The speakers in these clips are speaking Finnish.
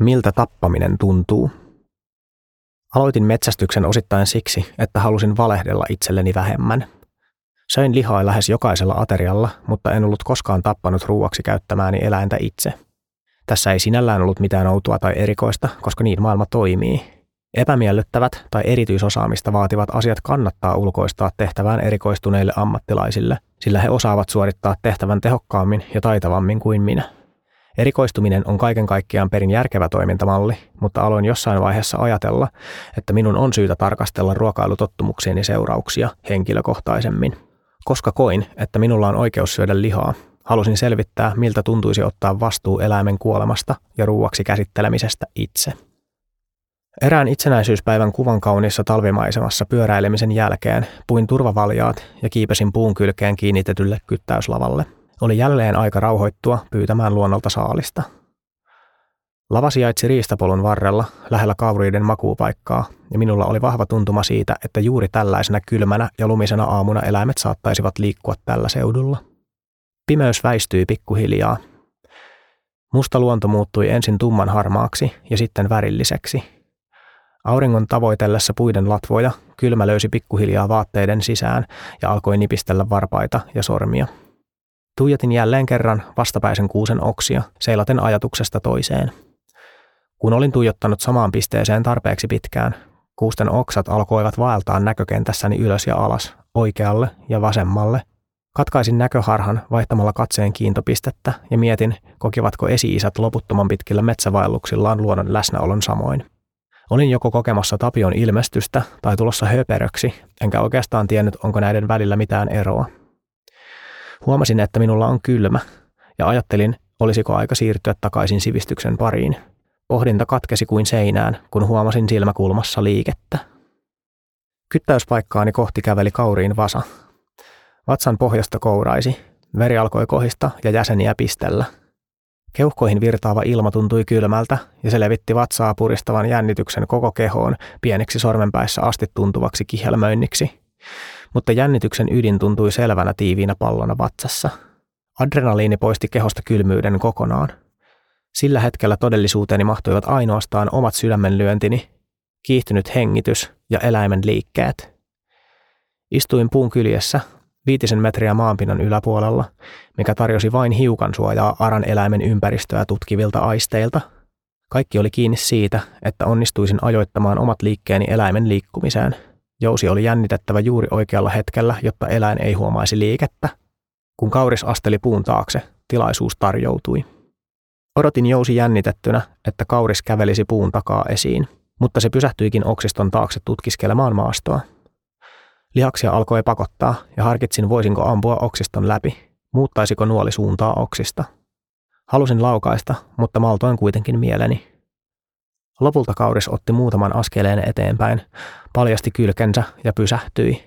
Miltä tappaminen tuntuu? Aloitin metsästyksen osittain siksi, että halusin valehdella itselleni vähemmän. Söin lihaa lähes jokaisella aterialla, mutta en ollut koskaan tappanut ruuaksi käyttämääni eläintä itse. Tässä ei sinällään ollut mitään outoa tai erikoista, koska niin maailma toimii. Epämiellyttävät tai erityisosaamista vaativat asiat kannattaa ulkoistaa tehtävään erikoistuneille ammattilaisille, sillä he osaavat suorittaa tehtävän tehokkaammin ja taitavammin kuin minä. Erikoistuminen on kaiken kaikkiaan perin järkevä toimintamalli, mutta aloin jossain vaiheessa ajatella, että minun on syytä tarkastella ruokailutottumuksieni seurauksia henkilökohtaisemmin. Koska koin, että minulla on oikeus syödä lihaa, halusin selvittää, miltä tuntuisi ottaa vastuu eläimen kuolemasta ja ruuaksi käsittelemisestä itse. Erään itsenäisyyspäivän kuvan kauniissa talvimaisemassa pyöräilemisen jälkeen puin turvavaljaat ja kiipesin puun kylkeen kiinnitetylle kyttäyslavalle – oli jälleen aika rauhoittua pyytämään luonnolta saalista. Lava sijaitsi riistapolun varrella lähellä kauriiden makuupaikkaa, ja minulla oli vahva tuntuma siitä, että juuri tällaisena kylmänä ja lumisena aamuna eläimet saattaisivat liikkua tällä seudulla. Pimeys väistyi pikkuhiljaa. Musta luonto muuttui ensin tumman harmaaksi ja sitten värilliseksi. Auringon tavoitellessa puiden latvoja kylmä löysi pikkuhiljaa vaatteiden sisään ja alkoi nipistellä varpaita ja sormia – Tuijotin jälleen kerran vastapäisen kuusen oksia, seilaten ajatuksesta toiseen. Kun olin tuijottanut samaan pisteeseen tarpeeksi pitkään, kuusten oksat alkoivat vaeltaa näkökentässäni ylös ja alas, oikealle ja vasemmalle. Katkaisin näköharhan vaihtamalla katseen kiintopistettä ja mietin, kokivatko esi-isät loputtoman pitkillä metsävaelluksillaan luonnon läsnäolon samoin. Olin joko kokemassa Tapion ilmestystä tai tulossa höperöksi, enkä oikeastaan tiennyt, onko näiden välillä mitään eroa. Huomasin, että minulla on kylmä, ja ajattelin, olisiko aika siirtyä takaisin sivistyksen pariin. Pohdinta katkesi kuin seinään, kun huomasin silmäkulmassa liikettä. Kyttäyspaikkaani kohti käveli kauriin vasa. Vatsan pohjasta kouraisi, veri alkoi kohista ja jäseniä pistellä. Keuhkoihin virtaava ilma tuntui kylmältä ja se levitti vatsaa puristavan jännityksen koko kehoon pieneksi sormenpäissä asti tuntuvaksi kihelmöinniksi mutta jännityksen ydin tuntui selvänä tiiviinä pallona vatsassa. Adrenaliini poisti kehosta kylmyyden kokonaan. Sillä hetkellä todellisuuteeni mahtuivat ainoastaan omat sydämenlyöntini, kiihtynyt hengitys ja eläimen liikkeet. Istuin puun kyljessä, viitisen metriä maanpinnan yläpuolella, mikä tarjosi vain hiukan suojaa aran eläimen ympäristöä tutkivilta aisteilta. Kaikki oli kiinni siitä, että onnistuisin ajoittamaan omat liikkeeni eläimen liikkumiseen – Jousi oli jännitettävä juuri oikealla hetkellä, jotta eläin ei huomaisi liikettä. Kun kauris asteli puun taakse, tilaisuus tarjoutui. Odotin jousi jännitettynä, että kauris kävelisi puun takaa esiin, mutta se pysähtyikin oksiston taakse tutkiskelemaan maastoa. Lihaksia alkoi pakottaa ja harkitsin voisinko ampua oksiston läpi, muuttaisiko nuoli suuntaa oksista. Halusin laukaista, mutta maltoin kuitenkin mieleni. Lopulta kauris otti muutaman askeleen eteenpäin, paljasti kylkensä ja pysähtyi.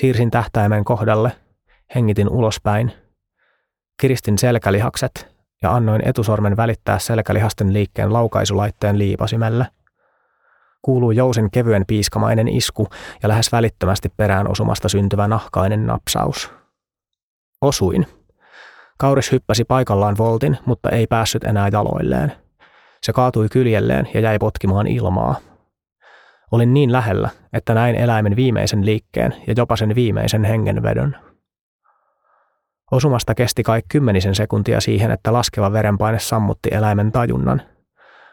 Siirsin tähtäimen kohdalle, hengitin ulospäin. Kiristin selkälihakset ja annoin etusormen välittää selkälihasten liikkeen laukaisulaitteen liipasimelle. Kuuluu jousen kevyen piiskamainen isku ja lähes välittömästi perään osumasta syntyvä nahkainen napsaus. Osuin. Kauris hyppäsi paikallaan voltin, mutta ei päässyt enää jaloilleen. Se kaatui kyljelleen ja jäi potkimaan ilmaa. Olin niin lähellä, että näin eläimen viimeisen liikkeen ja jopa sen viimeisen hengenvedon. Osumasta kesti kai kymmenisen sekuntia siihen, että laskeva verenpaine sammutti eläimen tajunnan.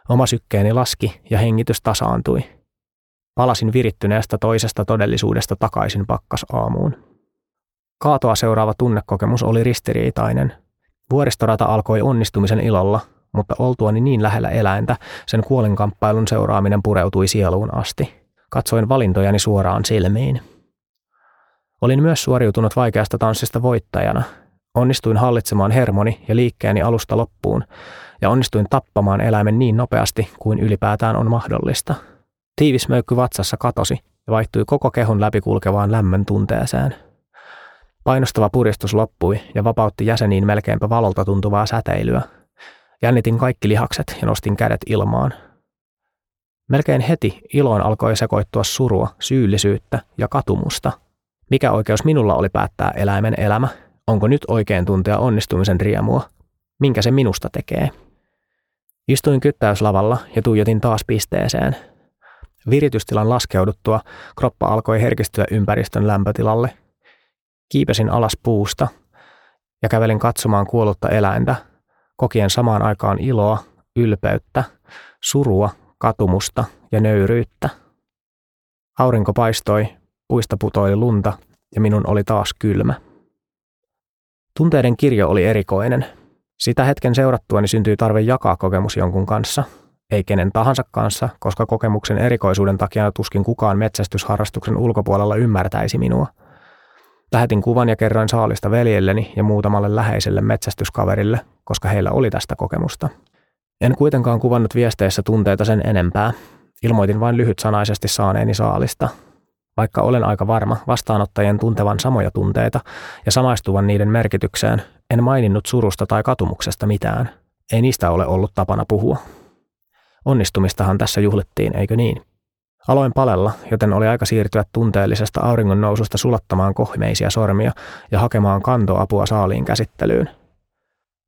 Oma sykkeeni laski ja hengitys tasaantui. Palasin virittyneestä toisesta todellisuudesta takaisin pakkas aamuun. Kaatoa seuraava tunnekokemus oli ristiriitainen. Vuoristorata alkoi onnistumisen ilolla, mutta oltuani niin lähellä eläintä, sen kuolinkamppailun seuraaminen pureutui sieluun asti. Katsoin valintojani suoraan silmiin. Olin myös suoriutunut vaikeasta tanssista voittajana. Onnistuin hallitsemaan hermoni ja liikkeeni alusta loppuun, ja onnistuin tappamaan eläimen niin nopeasti kuin ylipäätään on mahdollista. Tiivis möykky vatsassa katosi ja vaihtui koko kehon läpikulkevaan lämmön tunteeseen. Painostava puristus loppui ja vapautti jäseniin melkeinpä valolta tuntuvaa säteilyä – Jännitin kaikki lihakset ja nostin kädet ilmaan. Melkein heti iloon alkoi sekoittua surua, syyllisyyttä ja katumusta. Mikä oikeus minulla oli päättää eläimen elämä? Onko nyt oikein tuntea onnistumisen riemua? Minkä se minusta tekee? Istuin kyttäyslavalla ja tuijotin taas pisteeseen. Viritystilan laskeuduttua kroppa alkoi herkistyä ympäristön lämpötilalle. Kiipesin alas puusta ja kävelin katsomaan kuollutta eläintä, kokien samaan aikaan iloa, ylpeyttä, surua, katumusta ja nöyryyttä. Aurinko paistoi, puista putoili lunta ja minun oli taas kylmä. Tunteiden kirjo oli erikoinen. Sitä hetken seurattuani syntyi tarve jakaa kokemus jonkun kanssa, ei kenen tahansa kanssa, koska kokemuksen erikoisuuden takia tuskin kukaan metsästysharrastuksen ulkopuolella ymmärtäisi minua. Lähetin kuvan ja kerroin saalista veljelleni ja muutamalle läheiselle metsästyskaverille, koska heillä oli tästä kokemusta. En kuitenkaan kuvannut viesteissä tunteita sen enempää. Ilmoitin vain lyhytsanaisesti saaneeni saalista, vaikka olen aika varma vastaanottajien tuntevan samoja tunteita ja samaistuvan niiden merkitykseen, en maininnut surusta tai katumuksesta mitään. Ei niistä ole ollut tapana puhua. Onnistumistahan tässä juhlittiin, eikö niin? Aloin palella, joten oli aika siirtyä tunteellisesta auringon noususta sulattamaan kohmeisia sormia ja hakemaan kantoapua saaliin käsittelyyn.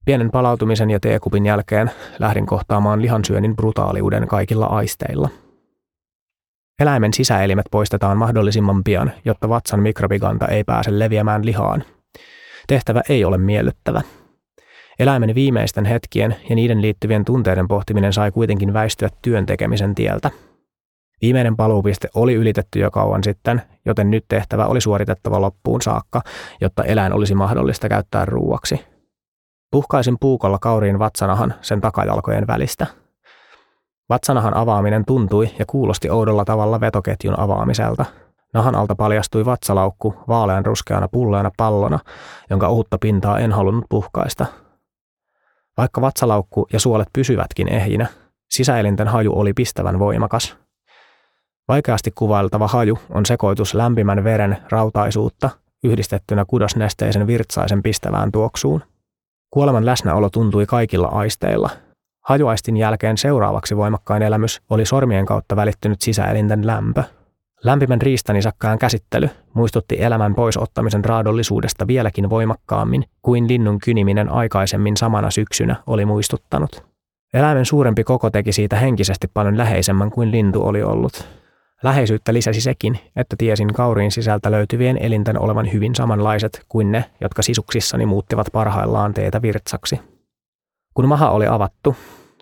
Pienen palautumisen ja teekupin jälkeen lähdin kohtaamaan lihansyönnin brutaaliuden kaikilla aisteilla – Eläimen sisäelimet poistetaan mahdollisimman pian, jotta vatsan mikrobiganta ei pääse leviämään lihaan. Tehtävä ei ole miellyttävä. Eläimen viimeisten hetkien ja niiden liittyvien tunteiden pohtiminen sai kuitenkin väistyä työn tekemisen tieltä. Viimeinen paluupiste oli ylitetty jo kauan sitten, joten nyt tehtävä oli suoritettava loppuun saakka, jotta eläin olisi mahdollista käyttää ruuaksi. Puhkaisin puukolla kauriin vatsanahan sen takajalkojen välistä – Vatsanahan avaaminen tuntui ja kuulosti oudolla tavalla vetoketjun avaamiselta. Nahan alta paljastui vatsalaukku vaalean ruskeana pulleana pallona, jonka ohutta pintaa en halunnut puhkaista. Vaikka vatsalaukku ja suolet pysyvätkin ehjinä, sisäelinten haju oli pistävän voimakas. Vaikeasti kuvailtava haju on sekoitus lämpimän veren rautaisuutta yhdistettynä kudosnesteisen virtsaisen pistävään tuoksuun. Kuoleman läsnäolo tuntui kaikilla aisteilla – Hajuaistin jälkeen seuraavaksi voimakkain elämys oli sormien kautta välittynyt sisäelinten lämpö. Lämpimän riistanisakkaan käsittely muistutti elämän poisottamisen raadollisuudesta vieläkin voimakkaammin kuin linnun kyniminen aikaisemmin samana syksynä oli muistuttanut. Eläimen suurempi koko teki siitä henkisesti paljon läheisemmän kuin lintu oli ollut. Läheisyyttä lisäsi sekin, että tiesin kauriin sisältä löytyvien elinten olevan hyvin samanlaiset kuin ne, jotka sisuksissani muuttivat parhaillaan teetä virtsaksi. Kun maha oli avattu,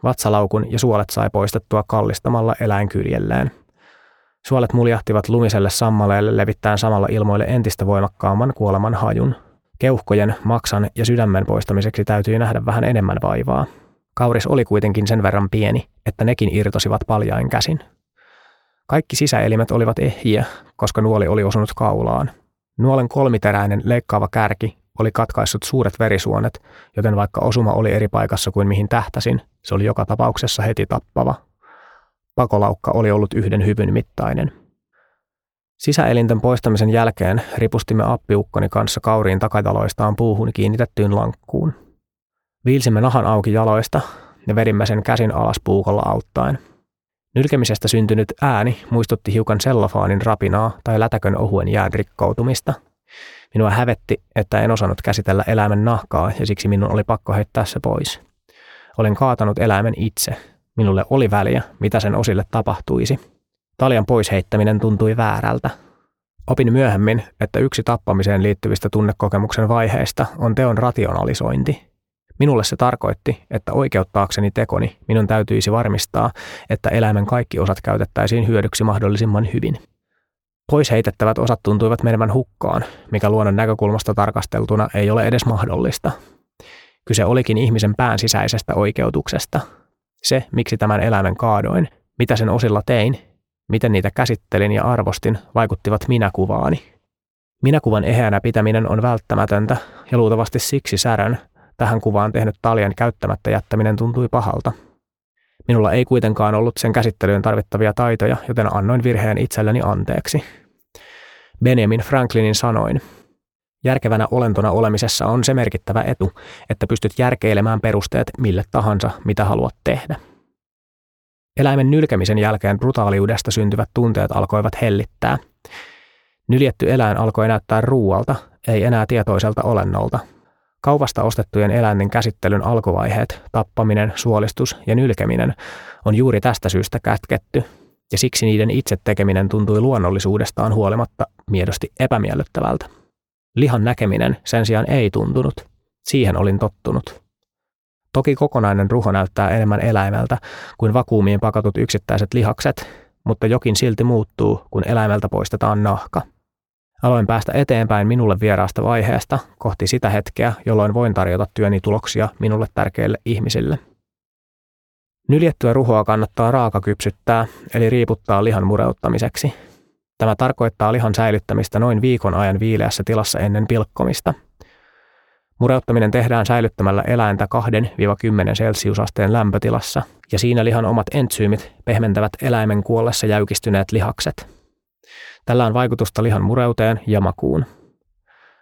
Vatsalaukun ja suolet sai poistettua kallistamalla eläinkyljelleen. Suolet muljahtivat lumiselle sammaleelle levittäen samalla ilmoille entistä voimakkaamman kuoleman hajun. Keuhkojen, maksan ja sydämen poistamiseksi täytyy nähdä vähän enemmän vaivaa. Kauris oli kuitenkin sen verran pieni, että nekin irtosivat paljain käsin. Kaikki sisäelimet olivat ehjiä, koska nuoli oli osunut kaulaan. Nuolen kolmiteräinen leikkaava kärki oli katkaissut suuret verisuonet, joten vaikka osuma oli eri paikassa kuin mihin tähtäsin, se oli joka tapauksessa heti tappava. Pakolaukka oli ollut yhden hyvyn mittainen. Sisäelinten poistamisen jälkeen ripustimme appiukkoni kanssa kauriin takataloistaan puuhun kiinnitettyyn lankkuun. Viilsimme nahan auki jaloista ja vedimme sen käsin alas puukolla auttaen. Nylkemisestä syntynyt ääni muistutti hiukan sellofaanin rapinaa tai lätäkön ohuen jään rikkoutumista – Minua hävetti, että en osannut käsitellä eläimen nahkaa ja siksi minun oli pakko heittää se pois. Olen kaatanut eläimen itse. Minulle oli väliä, mitä sen osille tapahtuisi. Taljan pois heittäminen tuntui väärältä. Opin myöhemmin, että yksi tappamiseen liittyvistä tunnekokemuksen vaiheista on teon rationalisointi. Minulle se tarkoitti, että oikeuttaakseni tekoni minun täytyisi varmistaa, että eläimen kaikki osat käytettäisiin hyödyksi mahdollisimman hyvin. Pois heitettävät osat tuntuivat menevän hukkaan, mikä luonnon näkökulmasta tarkasteltuna ei ole edes mahdollista. Kyse olikin ihmisen pään sisäisestä oikeutuksesta. Se, miksi tämän eläimen kaadoin, mitä sen osilla tein, miten niitä käsittelin ja arvostin, vaikuttivat minäkuvaani. Minäkuvan eheänä pitäminen on välttämätöntä, ja luultavasti siksi särön, tähän kuvaan tehnyt taljan käyttämättä jättäminen tuntui pahalta. Minulla ei kuitenkaan ollut sen käsittelyyn tarvittavia taitoja, joten annoin virheen itselleni anteeksi. Benjamin Franklinin sanoin, Järkevänä olentona olemisessa on se merkittävä etu, että pystyt järkeilemään perusteet mille tahansa, mitä haluat tehdä. Eläimen nylkemisen jälkeen brutaaliudesta syntyvät tunteet alkoivat hellittää. Nyljetty eläin alkoi näyttää ruualta, ei enää tietoiselta olennolta. Kaupasta ostettujen eläinten käsittelyn alkuvaiheet, tappaminen, suolistus ja nylkeminen on juuri tästä syystä kätketty, ja siksi niiden itse tekeminen tuntui luonnollisuudestaan huolimatta miedosti epämiellyttävältä. Lihan näkeminen sen sijaan ei tuntunut. Siihen olin tottunut. Toki kokonainen ruho näyttää enemmän eläimeltä kuin vakuumiin pakatut yksittäiset lihakset, mutta jokin silti muuttuu, kun eläimeltä poistetaan nahka. Aloin päästä eteenpäin minulle vieraasta vaiheesta kohti sitä hetkeä, jolloin voin tarjota työni tuloksia minulle tärkeille ihmisille. Nyljettyä ruhoa kannattaa raakakypsyttää, eli riiputtaa lihan mureuttamiseksi. Tämä tarkoittaa lihan säilyttämistä noin viikon ajan viileässä tilassa ennen pilkkomista – Mureuttaminen tehdään säilyttämällä eläintä 2-10 celsiusasteen lämpötilassa, ja siinä lihan omat entsyymit pehmentävät eläimen kuollessa jäykistyneet lihakset. Tällä on vaikutusta lihan mureuteen ja makuun.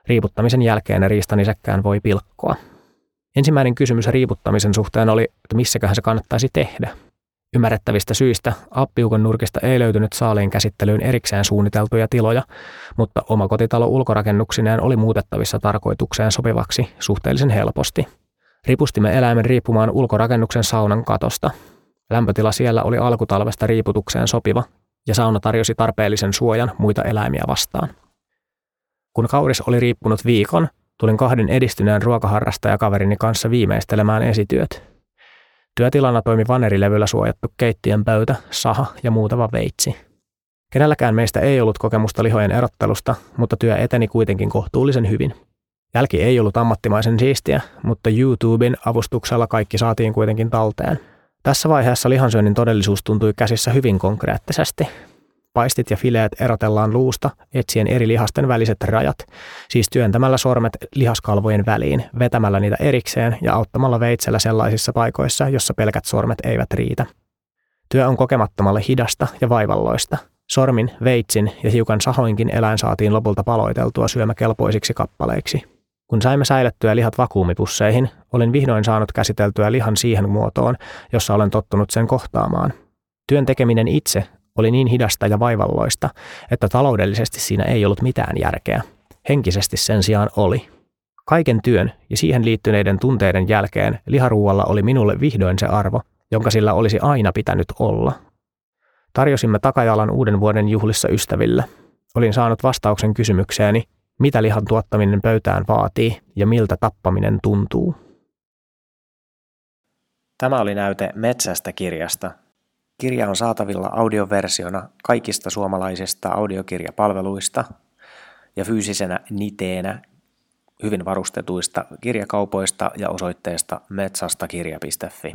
Riiputtamisen jälkeen riistanisäkkään voi pilkkoa. Ensimmäinen kysymys riiputtamisen suhteen oli, että missäköhän se kannattaisi tehdä – Ymmärrettävistä syistä appiukon nurkista ei löytynyt saaliin käsittelyyn erikseen suunniteltuja tiloja, mutta omakotitalo ulkorakennuksineen oli muutettavissa tarkoitukseen sopivaksi suhteellisen helposti. Ripustimme eläimen riippumaan ulkorakennuksen saunan katosta. Lämpötila siellä oli alkutalvesta riiputukseen sopiva, ja sauna tarjosi tarpeellisen suojan muita eläimiä vastaan. Kun kauris oli riippunut viikon, tulin kahden edistyneen ruokaharrastajakaverini kanssa viimeistelemään esityöt – Työtilana toimi vanerilevyllä suojattu keittiön pöytä, saha ja muutama veitsi. Kenelläkään meistä ei ollut kokemusta lihojen erottelusta, mutta työ eteni kuitenkin kohtuullisen hyvin. Jälki ei ollut ammattimaisen siistiä, mutta YouTuben avustuksella kaikki saatiin kuitenkin talteen. Tässä vaiheessa lihansyönnin todellisuus tuntui käsissä hyvin konkreettisesti. Paistit ja fileet erotellaan luusta etsien eri lihasten väliset rajat, siis työntämällä sormet lihaskalvojen väliin, vetämällä niitä erikseen ja auttamalla veitsellä sellaisissa paikoissa, jossa pelkät sormet eivät riitä. Työ on kokemattomalle hidasta ja vaivalloista. Sormin, veitsin ja hiukan sahoinkin eläin saatiin lopulta paloiteltua syömäkelpoisiksi kappaleiksi. Kun saimme säilettyä lihat vakuumipusseihin, olin vihdoin saanut käsiteltyä lihan siihen muotoon, jossa olen tottunut sen kohtaamaan. Työn tekeminen itse oli niin hidasta ja vaivalloista, että taloudellisesti siinä ei ollut mitään järkeä. Henkisesti sen sijaan oli. Kaiken työn ja siihen liittyneiden tunteiden jälkeen liharuualla oli minulle vihdoin se arvo, jonka sillä olisi aina pitänyt olla. Tarjosimme takajalan uuden vuoden juhlissa ystäville. Olin saanut vastauksen kysymykseeni, mitä lihan tuottaminen pöytään vaatii ja miltä tappaminen tuntuu. Tämä oli näyte Metsästä kirjasta, Kirja on saatavilla audioversiona kaikista suomalaisista audiokirjapalveluista ja fyysisenä niteenä hyvin varustetuista kirjakaupoista ja osoitteesta metsastakirja.fi.